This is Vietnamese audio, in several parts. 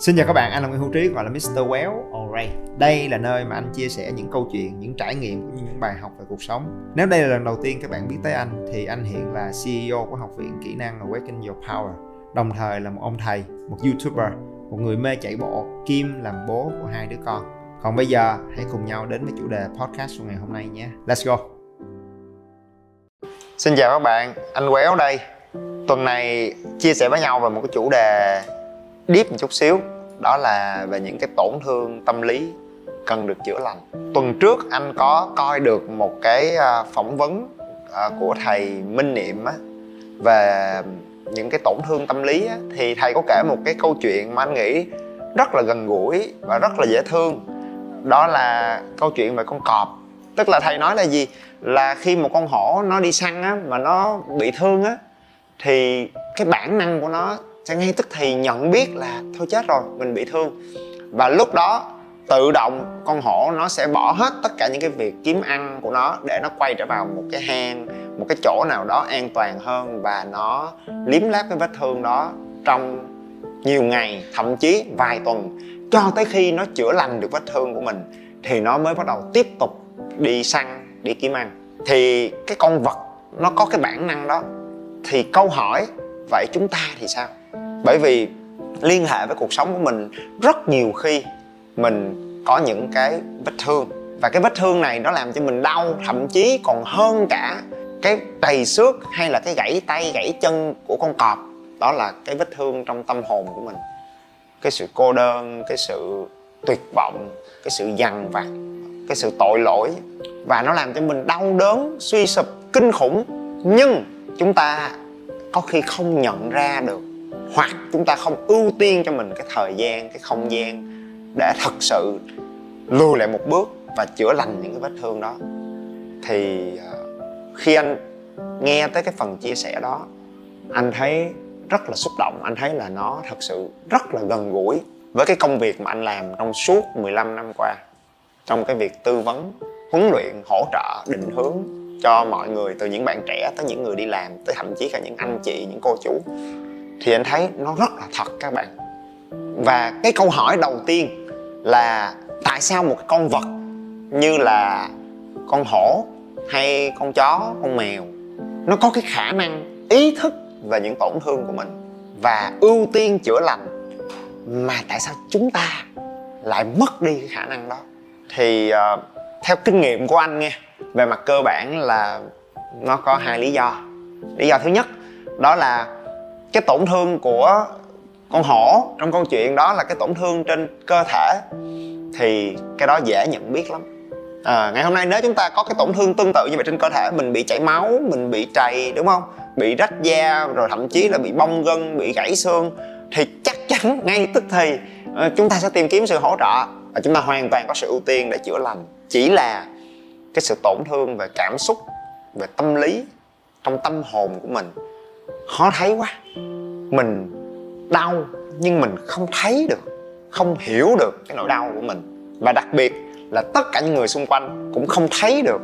Xin chào các bạn, anh là Nguyễn Hữu Trí gọi là Mr. Well Alright. Đây là nơi mà anh chia sẻ những câu chuyện, những trải nghiệm cũng như những bài học về cuộc sống. Nếu đây là lần đầu tiên các bạn biết tới anh thì anh hiện là CEO của Học viện Kỹ năng Awaken Your Power. Đồng thời là một ông thầy, một YouTuber, một người mê chạy bộ, kim làm bố của hai đứa con. Còn bây giờ hãy cùng nhau đến với chủ đề podcast của ngày hôm nay nhé. Let's go. Xin chào các bạn, anh Quéo đây. Tuần này chia sẻ với nhau về một cái chủ đề deep một chút xíu. Đó là về những cái tổn thương tâm lý cần được chữa lành. Tuần trước anh có coi được một cái à, phỏng vấn à, của thầy minh niệm á về những cái tổn thương tâm lý á, thì thầy có kể một cái câu chuyện mà anh nghĩ rất là gần gũi và rất là dễ thương. Đó là câu chuyện về con cọp. Tức là thầy nói là gì? Là khi một con hổ nó đi săn á mà nó bị thương á thì cái bản năng của nó sẽ ngay tức thì nhận biết là thôi chết rồi, mình bị thương. Và lúc đó, tự động con hổ nó sẽ bỏ hết tất cả những cái việc kiếm ăn của nó để nó quay trở vào một cái hang, một cái chỗ nào đó an toàn hơn và nó liếm láp cái vết thương đó trong nhiều ngày, thậm chí vài tuần. Cho tới khi nó chữa lành được vết thương của mình thì nó mới bắt đầu tiếp tục đi săn, đi kiếm ăn. Thì cái con vật nó có cái bản năng đó thì câu hỏi, vậy chúng ta thì sao? Bởi vì liên hệ với cuộc sống của mình rất nhiều khi mình có những cái vết thương. Và cái vết thương này nó làm cho mình đau, thậm chí còn hơn cả cái đầy xước hay là cái gãy tay, gãy chân của con cọp. Đó là cái vết thương trong tâm hồn của mình. Cái sự cô đơn, cái sự tuyệt vọng, cái sự dằn vặt, cái sự tội lỗi. Và nó làm cho mình đau đớn, suy sụp, kinh khủng. Nhưng chúng ta có khi không nhận ra được hoặc chúng ta không ưu tiên cho mình cái thời gian, cái không gian để thật sự lùi lại một bước và chữa lành những cái vết thương đó. Thì à, khi anh nghe tới cái phần chia sẻ đó, anh thấy rất là xúc động, anh thấy là nó thật sự rất là gần gũi với cái công việc mà anh làm trong suốt 15 năm qua, trong cái việc tư vấn, huấn luyện, hỗ trợ, định hướng cho mọi người, từ những bạn trẻ tới những người đi làm, tới thậm chí cả những anh chị, những cô chú thì anh thấy nó rất là thật các bạn. Và cái câu hỏi đầu tiên là tại sao một con vật như là con hổ hay con chó con mèo nó có cái khả năng ý thức về những tổn thương của mình và ưu tiên chữa lành mà tại sao chúng ta lại mất đi cái khả năng đó? Thì uh, theo kinh nghiệm của anh nghe về mặt cơ bản là nó có hai lý do. Lý do thứ nhất đó là cái tổn thương của con hổ trong câu chuyện đó là cái tổn thương trên cơ thể thì cái đó dễ nhận biết lắm. À, ngày hôm nay nếu chúng ta có cái tổn thương tương tự như vậy trên cơ thể mình bị chảy máu mình bị trầy đúng không? Bị rách da rồi thậm chí là bị bong gân bị gãy xương thì chắc chắn ngay tức thì ờ, chúng ta sẽ tìm kiếm sự hỗ trợ và chúng ta hoàn toàn có sự ưu tiên để chữa lành. Chỉ là cái sự tổn thương về cảm xúc về tâm lý trong tâm hồn của mình khó thấy quá. Mình đau, nhưng mình không thấy được, không hiểu được cái nỗi đau của mình. Và đặc biệt là tất cả những người xung quanh cũng không thấy được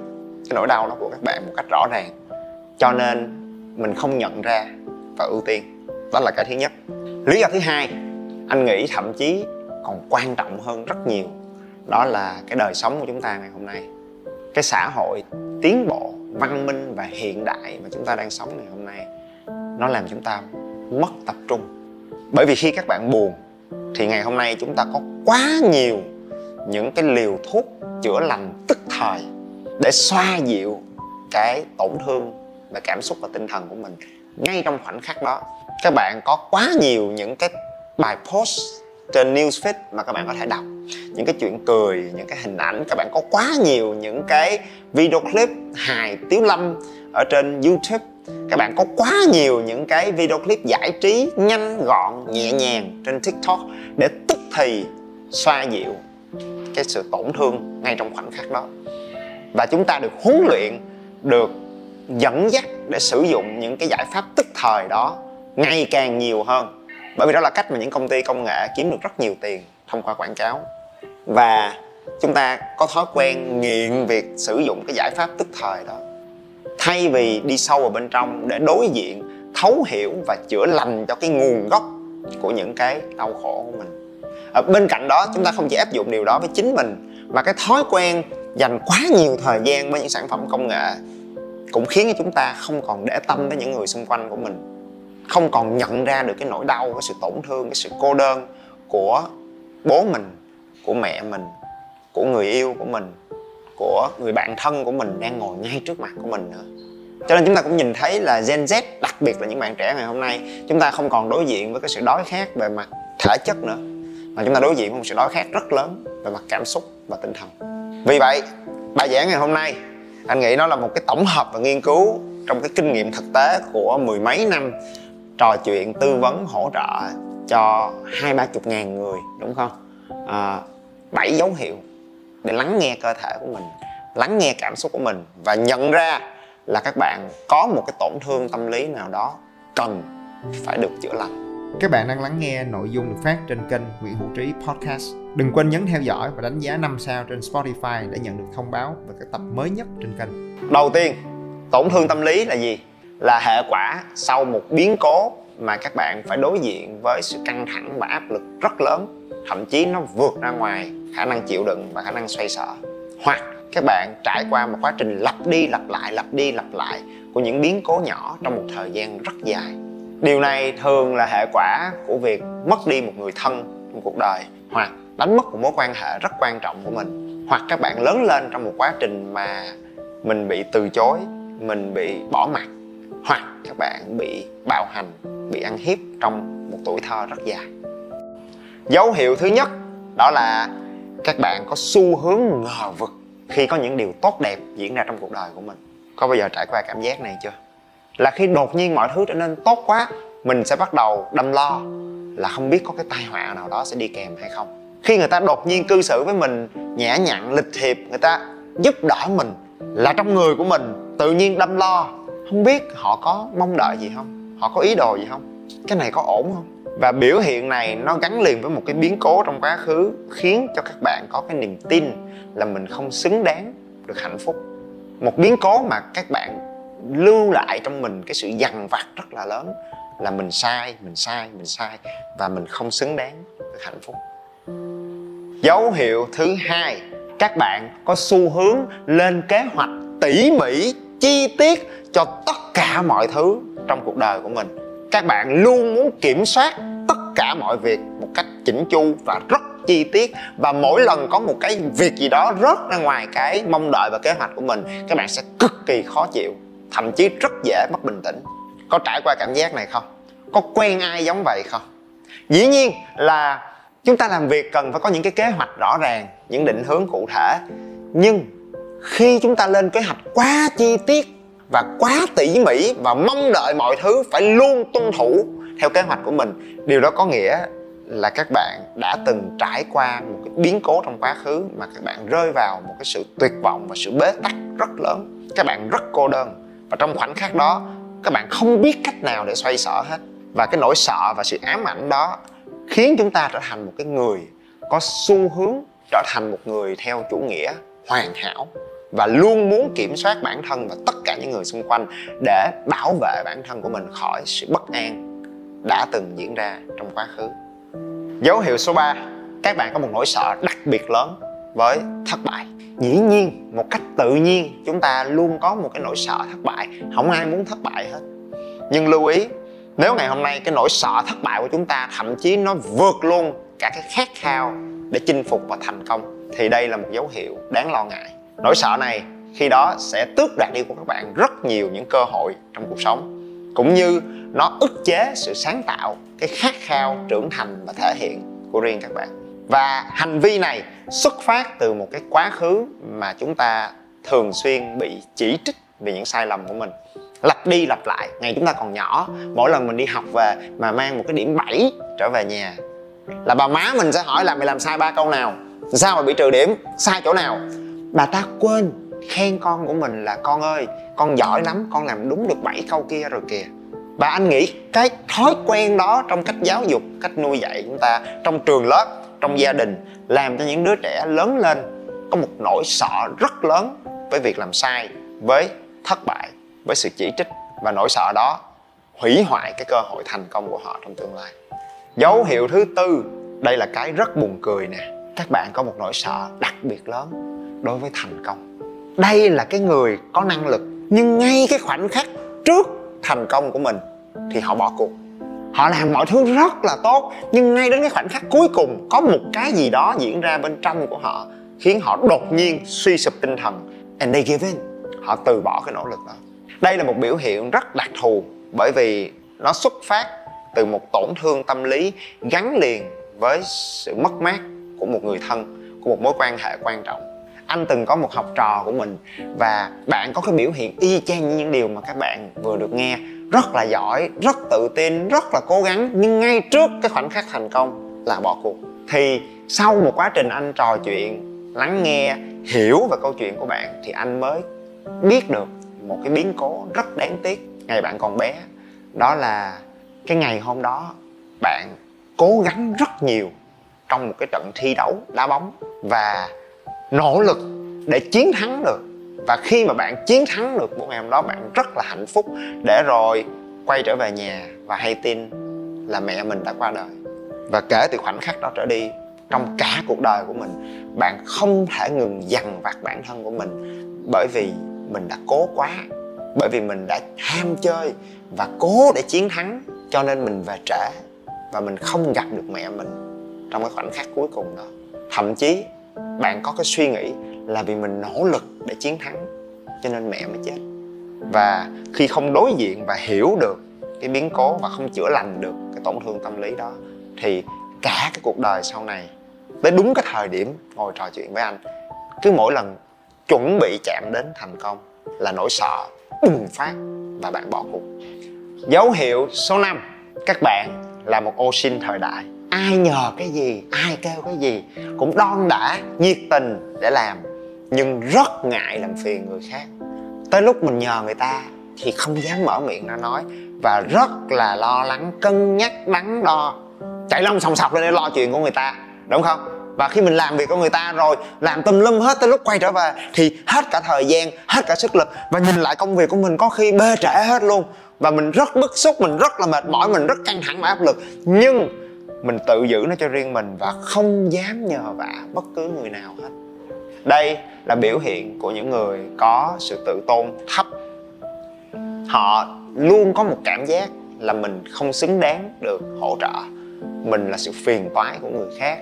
cái nỗi đau đó của các bạn một cách rõ ràng. Cho nên mình không nhận ra và ưu tiên. Đó là cái thứ nhất. Lý do thứ hai, anh nghĩ thậm chí còn quan trọng hơn rất nhiều, đó là cái đời sống của chúng ta ngày hôm nay. Cái xã hội, tiến bộ, văn minh và hiện đại mà chúng ta đang sống ngày hôm nay nó làm chúng ta mất tập trung. Bởi vì khi các bạn buồn, thì ngày hôm nay chúng ta có quá nhiều những cái liều thuốc chữa lành tức thời để xoa dịu cái tổn thương về cảm xúc và tinh thần của mình. Ngay trong khoảnh khắc đó, các bạn có quá nhiều những cái bài post trên newsfeed mà các bạn có thể đọc. Những cái chuyện cười, những cái hình ảnh. Các bạn có quá nhiều những cái video clip hài tiếu lâm ở trên youtube các bạn có quá nhiều những cái video clip giải trí nhanh, gọn, nhẹ nhàng trên tiktok để tức thì xoa dịu cái sự tổn thương ngay trong khoảnh khắc đó. Và chúng ta được huấn luyện, được dẫn dắt để sử dụng những cái giải pháp tức thời đó ngày càng nhiều hơn. Bởi vì đó là cách mà những công ty công nghệ kiếm được rất nhiều tiền thông qua quảng cáo. Và chúng ta có thói quen nghiện việc sử dụng cái giải pháp tức thời đó thay vì đi sâu vào bên trong để đối diện, thấu hiểu và chữa lành cho cái nguồn gốc của những cái đau khổ của mình. Ở bên cạnh đó, chúng ta không chỉ áp dụng điều đó với chính mình, mà cái thói quen dành quá nhiều thời gian với những sản phẩm công nghệ cũng khiến cho chúng ta không còn để tâm tới những người xung quanh của mình, không còn nhận ra được cái nỗi đau, cái sự tổn thương, cái sự cô đơn của bố mình, của mẹ mình, của người yêu của mình của người bạn thân của mình đang ngồi ngay trước mặt của mình nữa. Cho nên chúng ta cũng nhìn thấy là Gen Z đặc biệt là những bạn trẻ ngày hôm nay chúng ta không còn đối diện với cái sự đói khát về mặt thể chất nữa mà chúng ta đối diện với một sự đói khát rất lớn về mặt cảm xúc và tinh thần. Vì vậy bài giảng ngày hôm nay anh nghĩ nó là một cái tổng hợp và nghiên cứu trong cái kinh nghiệm thực tế của mười mấy năm trò chuyện tư vấn hỗ trợ cho hai ba chục ngàn người đúng không? À, bảy dấu hiệu để lắng nghe cơ thể của mình lắng nghe cảm xúc của mình và nhận ra là các bạn có một cái tổn thương tâm lý nào đó cần phải được chữa lành các bạn đang lắng nghe nội dung được phát trên kênh Nguyễn Hữu Trí Podcast. Đừng quên nhấn theo dõi và đánh giá 5 sao trên Spotify để nhận được thông báo về các tập mới nhất trên kênh. đầu tiên tổn thương tâm lý là gì là hệ quả sau một biến cố mà các bạn phải đối diện với sự căng thẳng và áp lực rất lớn thậm chí nó vượt ra ngoài khả năng chịu đựng và khả năng xoay sở. Hoặc các bạn trải qua một quá trình lặp đi lặp lại, lặp đi lặp lại của những biến cố nhỏ trong một thời gian rất dài. Điều này thường là hệ quả của việc mất đi một người thân trong cuộc đời hoặc đánh mất một mối quan hệ rất quan trọng của mình. Hoặc các bạn lớn lên trong một quá trình mà mình bị từ chối, mình bị bỏ mặc, hoặc các bạn bị bạo hành, bị ăn hiếp trong một tuổi thơ rất dài dấu hiệu thứ nhất đó là các bạn có xu hướng ngờ vực khi có những điều tốt đẹp diễn ra trong cuộc đời của mình. Có bao giờ trải qua cảm giác này chưa? Là khi đột nhiên mọi thứ trở nên tốt quá, mình sẽ bắt đầu đâm lo là không biết có cái tai họa nào đó sẽ đi kèm hay không. Khi người ta đột nhiên cư xử với mình nhã nhặn, lịch thiệp, người ta giúp đỡ mình là trong người của mình, tự nhiên đâm lo. Không biết họ có mong đợi gì không? Họ có ý đồ gì không? Cái này có ổn không? Và biểu hiện này nó gắn liền với một cái biến cố trong quá khứ khiến cho các bạn có cái niềm tin là mình không xứng đáng được hạnh phúc. Một biến cố mà các bạn lưu lại trong mình cái sự dằn vặt rất là lớn là mình sai mình sai mình sai và mình không xứng đáng được hạnh phúc. Dấu hiệu thứ hai, các bạn có xu hướng lên kế hoạch tỉ mỉ, chi tiết cho tất cả mọi thứ trong cuộc đời của mình các bạn luôn muốn kiểm soát tất cả mọi việc một cách chỉnh chu và rất chi tiết. Và mỗi lần có một cái việc gì đó rớt ra ngoài cái mong đợi và kế hoạch của mình, các bạn sẽ cực kỳ khó chịu, thậm chí rất dễ mất bình tĩnh. Có trải qua cảm giác này không? Có quen ai giống vậy không? Dĩ nhiên là chúng ta làm việc cần phải có những cái kế hoạch rõ ràng, những định hướng cụ thể. Nhưng khi chúng ta lên kế hoạch quá chi tiết và quá tỉ mỉ và mong đợi mọi thứ phải luôn tuân thủ theo kế hoạch của mình. Điều đó có nghĩa là các bạn đã từng trải qua một cái biến cố trong quá khứ mà các bạn rơi vào một cái sự tuyệt vọng và sự bế tắc rất lớn. Các bạn rất cô đơn và trong khoảnh khắc đó, các bạn không biết cách nào để xoay sở hết. Và cái nỗi sợ và sự ám ảnh đó khiến chúng ta trở thành một cái người có xu hướng trở thành một người theo chủ nghĩa hoàn hảo và luôn muốn kiểm soát bản thân và tất cả những người xung quanh để bảo vệ bản thân của mình khỏi sự bất an đã từng diễn ra trong quá khứ. Dấu hiệu số 3 các bạn có một nỗi sợ đặc biệt lớn với thất bại. Dĩ nhiên, một cách tự nhiên, chúng ta luôn có một cái nỗi sợ thất bại. Không ai muốn thất bại hết. Nhưng lưu ý, nếu ngày hôm nay cái nỗi sợ thất bại của chúng ta thậm chí nó vượt luôn cả cái khát khao để chinh phục và thành công, thì đây là một dấu hiệu đáng lo ngại nỗi sợ này khi đó sẽ tước đoạt đi của các bạn rất nhiều những cơ hội trong cuộc sống, cũng như nó ức chế sự sáng tạo, cái khát khao trưởng thành và thể hiện của riêng các bạn. Và hành vi này xuất phát từ một cái quá khứ mà chúng ta thường xuyên bị chỉ trích vì những sai lầm của mình. Lặp đi lặp lại, ngày chúng ta còn nhỏ, mỗi lần mình đi học về mà mang một cái điểm 7 trở về nhà, là bà má mình sẽ hỏi là mày làm sai ba câu nào? Sao mà bị trừ điểm? Sai chỗ nào? Bà ta quên khen con của mình là, con ơi, con giỏi lắm, con làm đúng được 7 câu kia rồi kìa. Và anh nghĩ cái thói quen đó trong cách giáo dục, cách nuôi dạy chúng ta trong trường lớp, trong gia đình làm cho những đứa trẻ lớn lên có một nỗi sợ rất lớn với việc làm sai, với thất bại, với sự chỉ trích và nỗi sợ đó hủy hoại cái cơ hội thành công của họ trong tương lai. Dấu hiệu thứ tư, đây là cái rất buồn cười nè. Các bạn có một nỗi sợ đặc biệt lớn đối với thành công. Đây là cái người có năng lực, nhưng ngay cái khoảnh khắc trước thành công của mình thì họ bỏ cuộc. Họ làm mọi thứ rất là tốt, nhưng ngay đến cái khoảnh khắc cuối cùng có một cái gì đó diễn ra bên trong của họ, khiến họ đột nhiên suy sụp tinh thần. And they give in. Họ từ bỏ cái nỗ lực đó. Đây là một biểu hiện rất đặc thù, bởi vì nó xuất phát từ một tổn thương tâm lý gắn liền với sự mất mát của một người thân, của một mối quan hệ quan trọng anh từng có một học trò của mình và bạn có cái biểu hiện y chang như những điều mà các bạn vừa được nghe. Rất là giỏi, rất tự tin, rất là cố gắng, nhưng ngay trước cái khoảnh khắc thành công là bỏ cuộc. Thì sau một quá trình anh trò chuyện, lắng nghe, hiểu về câu chuyện của bạn thì anh mới biết được một cái biến cố rất đáng tiếc ngày bạn còn bé. Đó là cái ngày hôm đó bạn cố gắng rất nhiều trong một cái trận thi đấu đá bóng và nỗ lực để chiến thắng được. Và khi mà bạn chiến thắng được một ngày hôm đó, bạn rất là hạnh phúc để rồi quay trở về nhà và hay tin là mẹ mình đã qua đời. Và kể từ khoảnh khắc đó trở đi, trong cả cuộc đời của mình, bạn không thể ngừng dằn vặt bản thân của mình bởi vì mình đã cố quá, bởi vì mình đã ham chơi và cố để chiến thắng, cho nên mình về trễ và mình không gặp được mẹ mình trong cái khoảnh khắc cuối cùng đó. Thậm chí bạn có cái suy nghĩ là vì mình nỗ lực để chiến thắng, cho nên mẹ mới chết. Và khi không đối diện và hiểu được cái biến cố và không chữa lành được cái tổn thương tâm lý đó, thì cả cái cuộc đời sau này, tới đúng cái thời điểm ngồi trò chuyện với anh, cứ mỗi lần chuẩn bị chạm đến thành công là nỗi sợ bùng phát và bạn bỏ cuộc. Dấu hiệu số 5 các bạn là một ô sin thời đại ai nhờ cái gì, ai kêu cái gì cũng đon đã nhiệt tình để làm. Nhưng rất ngại làm phiền người khác. Tới lúc mình nhờ người ta thì không dám mở miệng ra nói và rất là lo lắng, cân nhắc, đắn đo. Chạy lông sòng sọc lên để lo chuyện của người ta, đúng không? Và khi mình làm việc của người ta rồi, làm tùm lum hết tới lúc quay trở về thì hết cả thời gian, hết cả sức lực và nhìn lại công việc của mình có khi bê trễ hết luôn. Và mình rất bức xúc, mình rất là mệt mỏi, mình rất căng thẳng và áp lực. Nhưng mình tự giữ nó cho riêng mình và không dám nhờ vả bất cứ người nào hết. Đây là biểu hiện của những người có sự tự tôn thấp. Họ luôn có một cảm giác là mình không xứng đáng được hỗ trợ. Mình là sự phiền toái của người khác.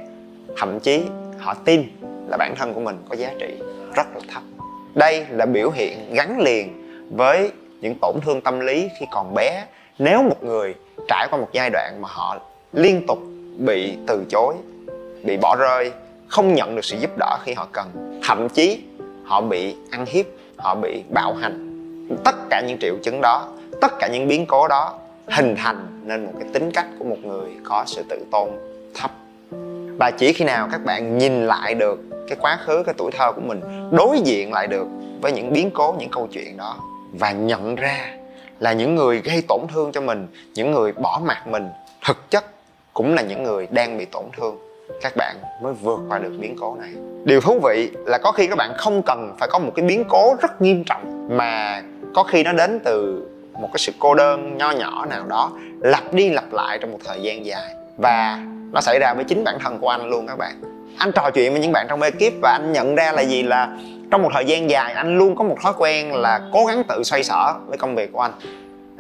Thậm chí họ tin là bản thân của mình có giá trị rất là thấp. Đây là biểu hiện gắn liền với những tổn thương tâm lý khi còn bé. Nếu một người trải qua một giai đoạn mà họ liên tục bị từ chối, bị bỏ rơi, không nhận được sự giúp đỡ khi họ cần. Thậm chí, họ bị ăn hiếp, họ bị bạo hành. Tất cả những triệu chứng đó, tất cả những biến cố đó hình thành nên một cái tính cách của một người có sự tự tôn thấp. Và chỉ khi nào các bạn nhìn lại được cái quá khứ, cái tuổi thơ của mình, đối diện lại được với những biến cố, những câu chuyện đó và nhận ra là những người gây tổn thương cho mình, những người bỏ mặt mình, thực chất cũng là những người đang bị tổn thương. Các bạn mới vượt qua được biến cố này. Điều thú vị là có khi các bạn không cần phải có một cái biến cố rất nghiêm trọng, mà có khi nó đến từ một cái sự cô đơn nho nhỏ nào đó, lặp đi lặp lại trong một thời gian dài. Và nó xảy ra với chính bản thân của anh luôn các bạn. Anh trò chuyện với những bạn trong ekip và anh nhận ra là gì? Là trong một thời gian dài, anh luôn có một thói quen là cố gắng tự xoay sở với công việc của anh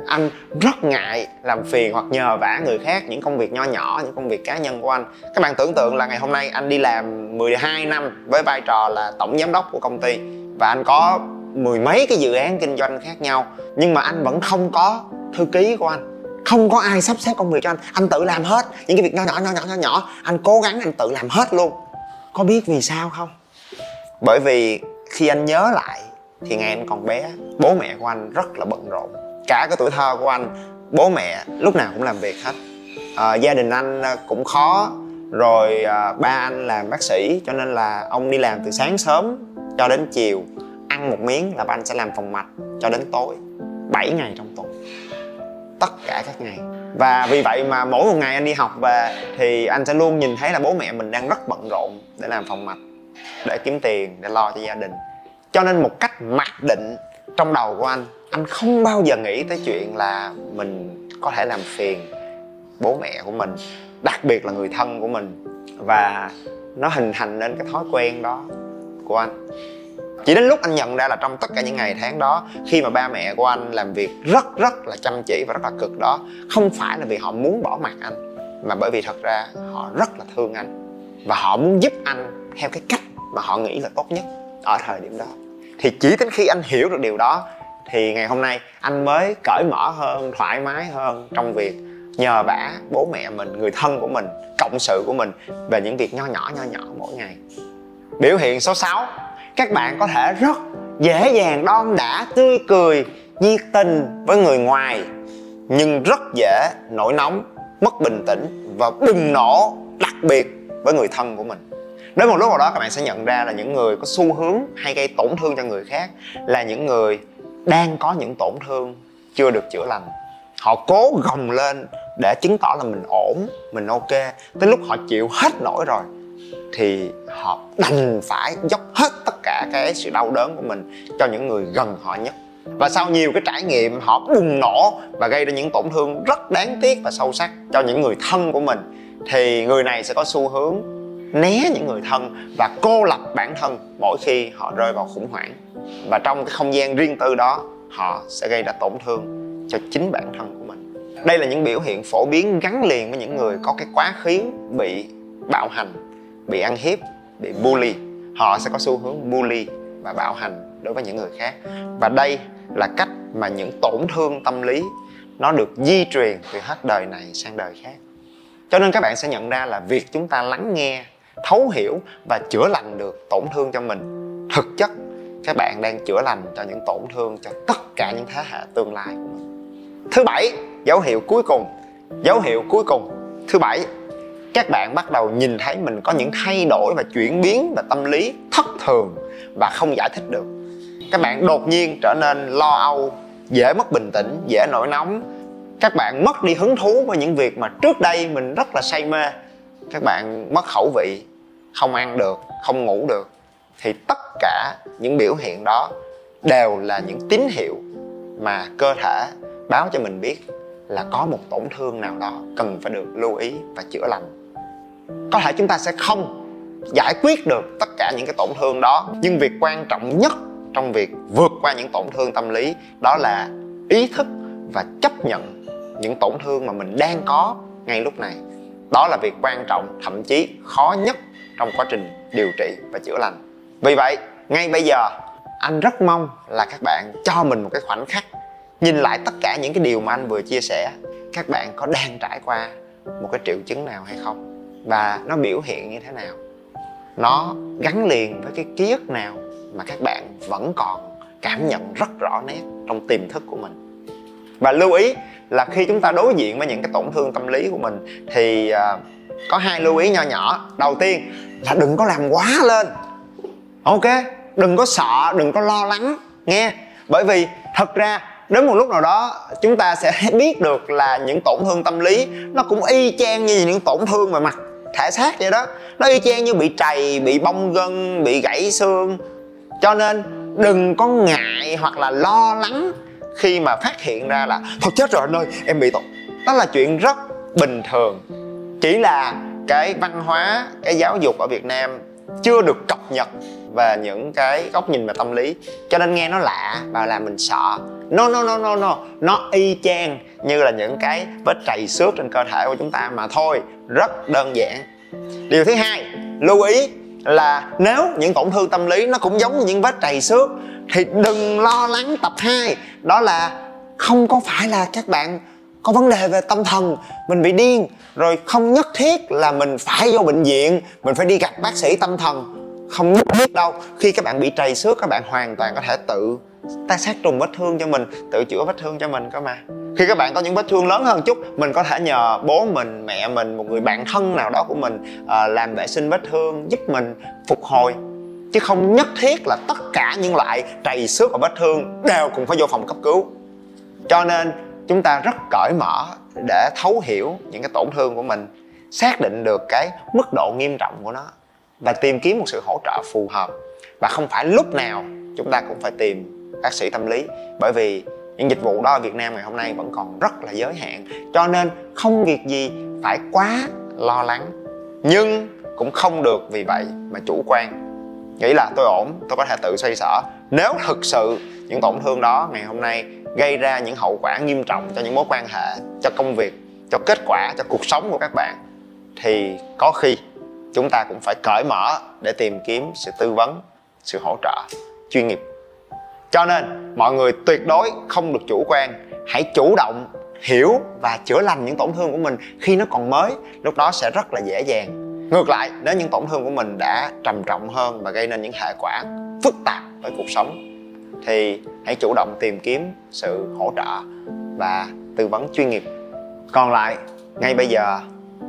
anh rất ngại làm phiền hoặc nhờ vả người khác những công việc nho nhỏ, những công việc cá nhân của anh. Các bạn tưởng tượng là ngày hôm nay anh đi làm 12 năm với vai trò là tổng giám đốc của công ty và anh có mười mấy cái dự án kinh doanh khác nhau, nhưng mà anh vẫn không có thư ký của anh, không có ai sắp xếp công việc cho anh. Anh tự làm hết những cái việc nho nhỏ nho nhỏ nho nhỏ. Anh cố gắng anh tự làm hết luôn. Có biết vì sao không? Bởi vì khi anh nhớ lại thì ngày anh còn bé, bố mẹ của anh rất là bận rộn cả cái tuổi thơ của anh. Bố mẹ lúc nào cũng làm việc hết. À, gia đình anh à, cũng khó. Rồi à, ba anh làm bác sĩ cho nên là ông đi làm từ sáng sớm cho đến chiều. Ăn một miếng là ba anh sẽ làm phòng mạch cho đến tối. 7 ngày trong tuần. Tất cả các ngày. Và vì vậy mà mỗi một ngày anh đi học về thì anh sẽ luôn nhìn thấy là bố mẹ mình đang rất bận rộn để làm phòng mạch để kiếm tiền để lo cho gia đình. Cho nên một cách mặc định trong đầu của anh anh không bao giờ nghĩ tới chuyện là mình có thể làm phiền bố mẹ của mình, đặc biệt là người thân của mình. Và nó hình thành nên cái thói quen đó của anh. Chỉ đến lúc anh nhận ra là trong tất cả những ngày tháng đó, khi mà ba mẹ của anh làm việc rất rất là chăm chỉ và rất là cực đó, không phải là vì họ muốn bỏ mặt anh, mà bởi vì thật ra họ rất là thương anh. Và họ muốn giúp anh theo cái cách mà họ nghĩ là tốt nhất ở thời điểm đó. Thì chỉ đến khi anh hiểu được điều đó thì ngày hôm nay, anh mới cởi mở hơn, thoải mái hơn trong việc nhờ bả, bố mẹ mình, người thân của mình, cộng sự của mình về những việc nho nhỏ nho nhỏ mỗi ngày. Biểu hiện số 6 các bạn có thể rất dễ dàng đon đã tươi cười, nhiệt tình với người ngoài, nhưng rất dễ nổi nóng, mất bình tĩnh và bùng nổ đặc biệt với người thân của mình. Đến một lúc nào đó, các bạn sẽ nhận ra là những người có xu hướng hay gây tổn thương cho người khác là những người đang có những tổn thương chưa được chữa lành. Họ cố gồng lên để chứng tỏ là mình ổn, mình ok. Tới lúc họ chịu hết nổi rồi, thì họ đành phải dốc hết tất cả cái sự đau đớn của mình cho những người gần họ nhất. Và sau nhiều cái trải nghiệm, họ bùng nổ và gây ra những tổn thương rất đáng tiếc và sâu sắc cho những người thân của mình, thì người này sẽ có xu hướng né những người thân và cô lập bản thân mỗi khi họ rơi vào khủng hoảng. Và trong cái không gian riêng tư đó, họ sẽ gây ra tổn thương cho chính bản thân của mình. Đây là những biểu hiện phổ biến gắn liền với những người có cái quá khứ bị bạo hành, bị ăn hiếp, bị bully. Họ sẽ có xu hướng bully và bạo hành đối với những người khác. Và đây là cách mà những tổn thương tâm lý nó được di truyền từ hết đời này sang đời khác. Cho nên các bạn sẽ nhận ra là việc chúng ta lắng nghe thấu hiểu và chữa lành được tổn thương cho mình. Thực chất, các bạn đang chữa lành cho những tổn thương cho tất cả những thế hệ tương lai của mình. Thứ bảy, dấu hiệu cuối cùng. Dấu hiệu cuối cùng. Thứ bảy, các bạn bắt đầu nhìn thấy mình có những thay đổi và chuyển biến về tâm lý thất thường và không giải thích được. Các bạn đột nhiên trở nên lo âu, dễ mất bình tĩnh, dễ nổi nóng. Các bạn mất đi hứng thú với những việc mà trước đây mình rất là say mê các bạn mất khẩu vị, không ăn được, không ngủ được, thì tất cả những biểu hiện đó đều là những tín hiệu mà cơ thể báo cho mình biết là có một tổn thương nào đó cần phải được lưu ý và chữa lành. Có thể chúng ta sẽ không giải quyết được tất cả những cái tổn thương đó, nhưng việc quan trọng nhất trong việc vượt qua những tổn thương tâm lý đó là ý thức và chấp nhận những tổn thương mà mình đang có ngay lúc này đó là việc quan trọng, thậm chí khó nhất trong quá trình điều trị và chữa lành. Vì vậy, ngay bây giờ, anh rất mong là các bạn cho mình một cái khoảnh khắc nhìn lại tất cả những cái điều mà anh vừa chia sẻ. Các bạn có đang trải qua một cái triệu chứng nào hay không? Và nó biểu hiện như thế nào? Nó gắn liền với cái ký ức nào mà các bạn vẫn còn cảm nhận rất rõ nét trong tiềm thức của mình? Và lưu ý là khi chúng ta đối diện với những cái tổn thương tâm lý của mình thì uh, có hai lưu ý nho nhỏ. Đầu tiên là đừng có làm quá lên. Ok? Đừng có sợ đừng có lo lắng nghe. Bởi vì thật ra đến một lúc nào đó chúng ta sẽ biết được là những tổn thương tâm lý nó cũng y chang như những tổn thương về mặt thể xác vậy đó. Nó y chang như bị trầy bị bong gân bị gãy xương. Cho nên đừng có ngại hoặc là lo lắng khi mà phát hiện ra là, thôi chết rồi anh ơi, em bị tổn đó là chuyện rất bình thường. Chỉ là cái văn hóa, cái giáo dục ở việt nam chưa được cập nhật về những cái góc nhìn về tâm lý. Cho nên nghe nó lạ và làm mình sợ. No no no no no. Nó y chang như là những cái vết trầy xước trên cơ thể của chúng ta mà thôi. Rất đơn giản. Điều thứ hai, lưu ý là nếu những tổn thương tâm lý nó cũng giống như những vết trầy xước, thì đừng lo lắng tập 2 đó là không có phải là các bạn có vấn đề về tâm thần, mình bị điên, rồi không nhất thiết là mình phải vô bệnh viện, mình phải đi gặp bác sĩ tâm thần. Không nhất thiết đâu. Khi các bạn bị trầy xước, các bạn hoàn toàn có thể tự ta sát trùng vết thương cho mình, tự chữa vết thương cho mình cơ mà khi các bạn có những vết thương lớn hơn chút mình có thể nhờ bố mình mẹ mình một người bạn thân nào đó của mình à, làm vệ sinh vết thương giúp mình phục hồi. Chứ không nhất thiết là tất cả những loại trầy xước và vết thương đều cùng phải vô phòng cấp cứu. Cho nên chúng ta rất cởi mở để thấu hiểu những cái tổn thương của mình xác định được cái mức độ nghiêm trọng của nó và tìm kiếm một sự hỗ trợ phù hợp. Và không phải lúc nào chúng ta cũng phải tìm bác sĩ tâm lý bởi vì những dịch vụ đó ở Việt Nam ngày hôm nay vẫn còn rất là giới hạn. Cho nên không việc gì phải quá lo lắng. Nhưng cũng không được vì vậy mà chủ quan. Nghĩ là tôi ổn, tôi có thể tự xoay sở. Nếu thực sự những tổn thương đó ngày hôm nay gây ra những hậu quả nghiêm trọng cho những mối quan hệ, cho công việc, cho kết quả, cho cuộc sống của các bạn, thì có khi chúng ta cũng phải cởi mở để tìm kiếm sự tư vấn, sự hỗ trợ chuyên nghiệp cho nên, mọi người tuyệt đối không được chủ quan. Hãy chủ động hiểu và chữa lành những tổn thương của mình khi nó còn mới, lúc đó sẽ rất là dễ dàng. Ngược lại, nếu những tổn thương của mình đã trầm trọng hơn và gây nên những hệ quả phức tạp với cuộc sống, thì hãy chủ động tìm kiếm sự hỗ trợ và tư vấn chuyên nghiệp. Còn lại, ngay bây giờ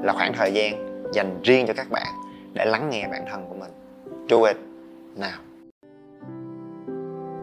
là khoảng thời gian dành riêng cho các bạn để lắng nghe bản thân của mình. Do it now